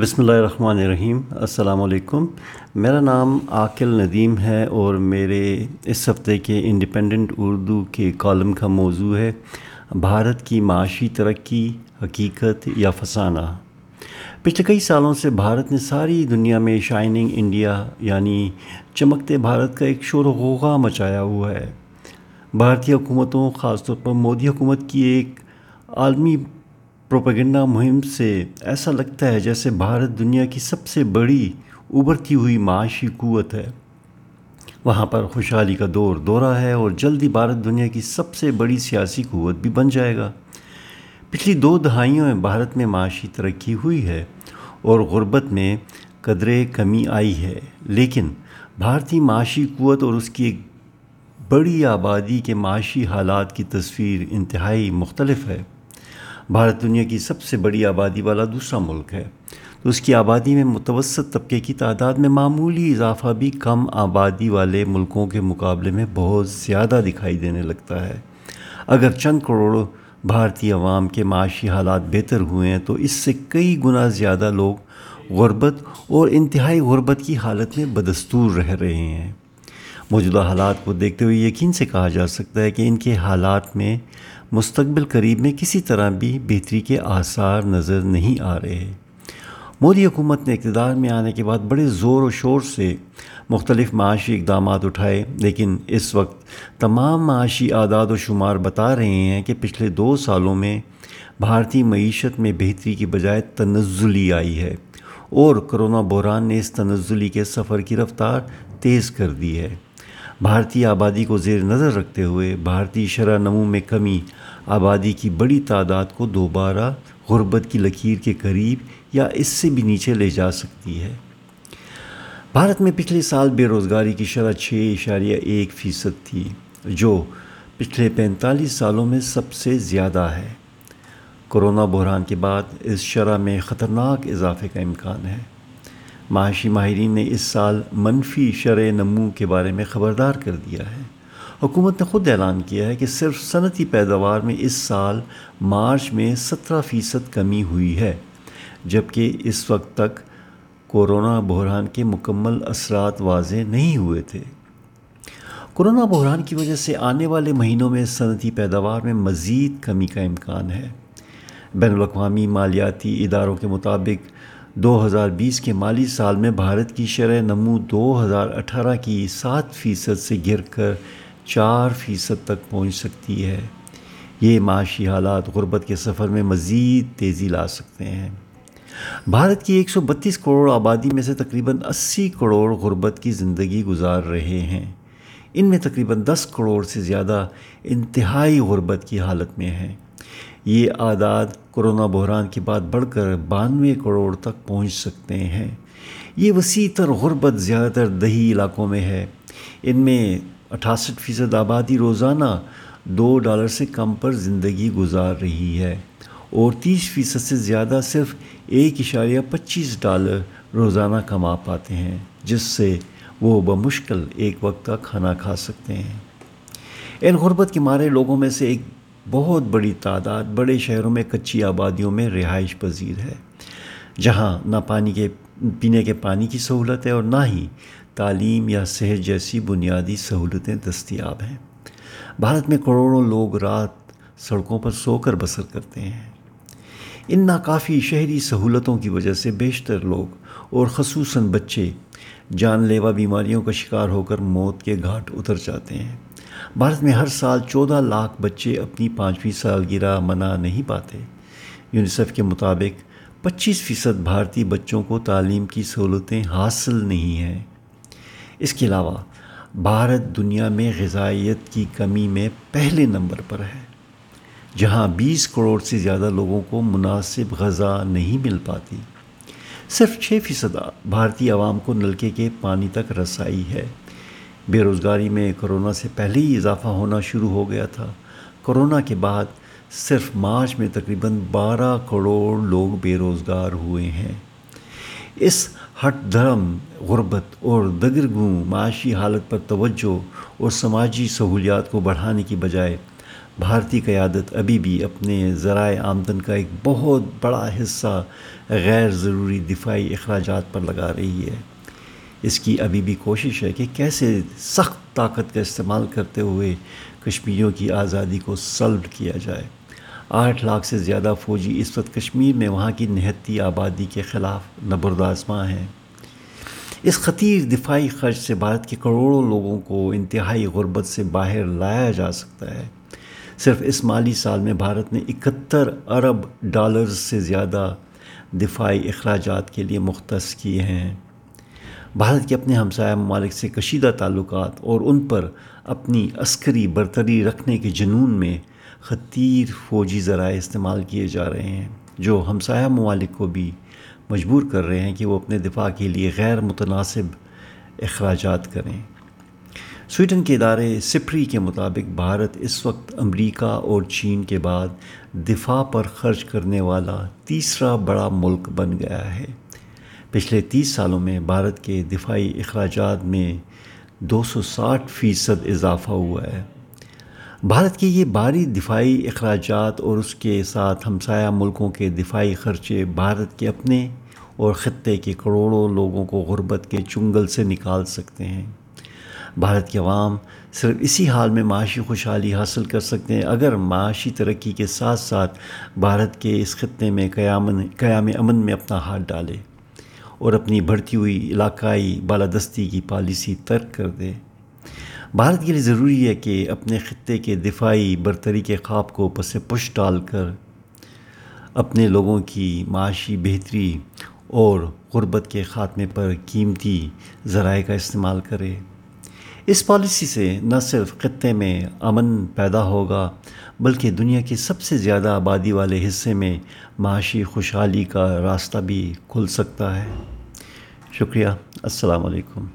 بسم اللہ الرحمن الرحیم، السلام علیکم۔ میرا نام عاقل ندیم ہے اور میرے اس ہفتے کے انڈیپینڈنٹ اردو کے کالم کا موضوع ہے، بھارت کی معاشی ترقی، حقیقت یا فسانہ۔ پچھلے کئی سالوں سے بھارت نے ساری دنیا میں شائننگ انڈیا یعنی چمکتے بھارت کا ایک شور و غوغا مچایا ہوا ہے۔ بھارتی حکومتوں، خاص طور پر مودی حکومت کی ایک عالمی پروپیگنڈا مہم سے ایسا لگتا ہے جیسے بھارت دنیا کی سب سے بڑی ابھرتی ہوئی معاشی قوت ہے۔ وہاں پر خوشحالی کا دور دورہ ہے اور جلدی بھارت دنیا کی سب سے بڑی سیاسی قوت بھی بن جائے گا۔ پچھلی دو دہائیوں میں بھارت میں معاشی ترقی ہوئی ہے اور غربت میں قدرے کمی آئی ہے، لیکن بھارتی معاشی قوت اور اس کی ایک بڑی آبادی کے معاشی حالات کی تصویر انتہائی مختلف ہے۔ بھارت دنیا کی سب سے بڑی آبادی والا دوسرا ملک ہے۔ تو اس کی آبادی میں متوسط طبقے کی تعداد میں معمولی اضافہ بھی کم آبادی والے ملکوں کے مقابلے میں بہت زیادہ دکھائی دینے لگتا ہے۔ اگر چند کروڑ بھارتی عوام کے معاشی حالات بہتر ہوئے ہیں تو اس سے کئی گنا زیادہ لوگ غربت اور انتہائی غربت کی حالت میں بدستور رہ رہے ہیں۔ موجودہ حالات کو دیکھتے ہوئے یقین سے کہا جا سکتا ہے کہ ان کے حالات میں مستقبل قریب میں کسی طرح بھی بہتری کے آثار نظر نہیں آ رہے۔ مودی حکومت نے اقتدار میں آنے کے بعد بڑے زور و شور سے مختلف معاشی اقدامات اٹھائے، لیکن اس وقت تمام معاشی اعداد و شمار بتا رہے ہیں کہ پچھلے دو سالوں میں بھارتی معیشت میں بہتری کی بجائے تنزلی آئی ہے اور کرونا بحران نے اس تنزلی کے سفر کی رفتار تیز کر دی ہے۔ بھارتی آبادی کو زیر نظر رکھتے ہوئے بھارتی شرح نمو میں کمی، آبادی کی بڑی تعداد کو دوبارہ غربت کی لکیر کے قریب یا اس سے بھی نیچے لے جا سکتی ہے۔ بھارت میں پچھلے سال بے روزگاری کی شرح چھ اشاریہ ایک فیصد تھی، جو پچھلے پینتالیس سالوں میں سب سے زیادہ ہے۔ کرونا بحران کے بعد اس شرح میں خطرناک اضافے کا امکان ہے۔ معاشی ماہرین نے اس سال منفی شرح نمو کے بارے میں خبردار کر دیا ہے۔ حکومت نے خود اعلان کیا ہے کہ صرف صنعتی پیداوار میں اس سال مارچ میں سترہ فیصد کمی ہوئی ہے، جبکہ اس وقت تک کورونا بحران کے مکمل اثرات واضح نہیں ہوئے تھے۔ کورونا بحران کی وجہ سے آنے والے مہینوں میں صنعتی پیداوار میں مزید کمی کا امکان ہے۔ بین الاقوامی مالیاتی اداروں کے مطابق دو ہزار بیس کے مالی سال میں بھارت کی شرح نمو دو ہزار اٹھارہ کی سات فیصد سے گر کر چار فیصد تک پہنچ سکتی ہے۔ یہ معاشی حالات غربت کے سفر میں مزید تیزی لا سکتے ہیں۔ بھارت کی ایک سو بتیس کروڑ آبادی میں سے تقریباً اسی کروڑ غربت کی زندگی گزار رہے ہیں۔ ان میں تقریباً دس کروڑ سے زیادہ انتہائی غربت کی حالت میں ہیں۔ یہ اعداد کرونا بحران کے بعد بڑھ کر بانوے کروڑ تک پہنچ سکتے ہیں۔ یہ وسیع تر غربت زیادہ تر دیہی علاقوں میں ہے۔ ان میں اٹھاسٹھ فیصد آبادی روزانہ دو ڈالر سے کم پر زندگی گزار رہی ہے اور تیس فیصد سے زیادہ صرف ایک اشاریہ پچیس ڈالر روزانہ کما پاتے ہیں، جس سے وہ بمشکل ایک وقت کا کھانا کھا سکتے ہیں۔ ان غربت کے مارے لوگوں میں سے ایک بہت بڑی تعداد بڑے شہروں میں کچی آبادیوں میں رہائش پذیر ہے، جہاں نہ پانی کے، پینے کے پانی کی سہولت ہے اور نہ ہی تعلیم یا صحت جیسی بنیادی سہولتیں دستیاب ہیں۔ بھارت میں کروڑوں لوگ رات سڑکوں پر سو کر بسر کرتے ہیں۔ ان ناکافی شہری سہولتوں کی وجہ سے بیشتر لوگ اور خصوصاً بچے جان لیوا بیماریوں کا شکار ہو کر موت کے گھاٹ اتر جاتے ہیں۔ بھارت میں ہر سال چودہ لاکھ بچے اپنی پانچویں سالگرہ منا نہیں پاتے۔ یونیسیف کے مطابق پچیس فیصد بھارتی بچوں کو تعلیم کی سہولتیں حاصل نہیں ہیں۔ اس کے علاوہ بھارت دنیا میں غذائیت کی کمی میں پہلے نمبر پر ہے، جہاں بیس کروڑ سے زیادہ لوگوں کو مناسب غذا نہیں مل پاتی۔ صرف چھ فیصد بھارتی عوام کو نلکے کے پانی تک رسائی ہے۔ بے روزگاری میں کرونا سے پہلے ہی اضافہ ہونا شروع ہو گیا تھا۔ کرونا کے بعد صرف مارچ میں تقریباً بارہ کروڑ لوگ بے روزگار ہوئے ہیں۔ اس ہٹ دھرم، غربت اور دگرگوں، معاشی حالت پر توجہ اور سماجی سہولیات کو بڑھانے کی بجائے بھارتی قیادت ابھی بھی اپنے ذرائع آمدن کا ایک بہت بڑا حصہ غیر ضروری دفاعی اخراجات پر لگا رہی ہے۔ اس کی ابھی بھی کوشش ہے کہ کیسے سخت طاقت کا استعمال کرتے ہوئے کشمیریوں کی آزادی کو سلب کیا جائے۔ آٹھ لاکھ سے زیادہ فوجی اس وقت کشمیر میں وہاں کی نہتی آبادی کے خلاف نبردازماں ہیں اس خطیر دفاعی خرچ سے بھارت کے کروڑوں لوگوں کو انتہائی غربت سے باہر لایا جا سکتا ہے۔ صرف اس مالی سال میں بھارت نے اکہتر ارب ڈالرز سے زیادہ دفاعی اخراجات کے لیے مختص کیے ہیں۔ بھارت کے اپنے ہمسایہ ممالک سے کشیدہ تعلقات اور ان پر اپنی عسکری برتری رکھنے کے جنون میں خطیر فوجی ذرائع استعمال کیے جا رہے ہیں، جو ہمسایہ ممالک کو بھی مجبور کر رہے ہیں کہ وہ اپنے دفاع کے لیے غیر متناسب اخراجات کریں۔ سویڈن کے ادارے سپری کے مطابق بھارت اس وقت امریکہ اور چین کے بعد دفاع پر خرچ کرنے والا تیسرا بڑا ملک بن گیا ہے۔ پچھلے تیس سالوں میں بھارت کے دفاعی اخراجات میں دو سو ساٹھ فیصد اضافہ ہوا ہے۔ بھارت کے یہ بھاری دفاعی اخراجات اور اس کے ساتھ ہمسایہ ملکوں کے دفاعی خرچے بھارت کے اپنے اور خطے کے کروڑوں لوگوں کو غربت کے چنگل سے نکال سکتے ہیں۔ بھارت کے عوام صرف اسی حال میں معاشی خوشحالی حاصل کر سکتے ہیں۔ اگر معاشی ترقی کے ساتھ ساتھ بھارت کے اس خطے میں قیام قیام امن میں اپنا ہاتھ ڈالے۔ اور اپنی بڑھتی ہوئی علاقائی بالادستی کی پالیسی ترک کر دے۔ بھارت کے لیے ضروری ہے کہ اپنے خطے کے دفاعی برتری کے خواب کو پس پش ڈال کر اپنے لوگوں کی معاشی بہتری اور غربت کے خاتمے پر قیمتی ذرائع کا استعمال کرے۔ اس پالیسی سے نہ صرف خطے میں امن پیدا ہوگا، بلکہ دنیا کی سب سے زیادہ آبادی والے حصے میں معاشی خوشحالی کا راستہ بھی کھل سکتا ہے۔ شکریہ، السلام علیکم۔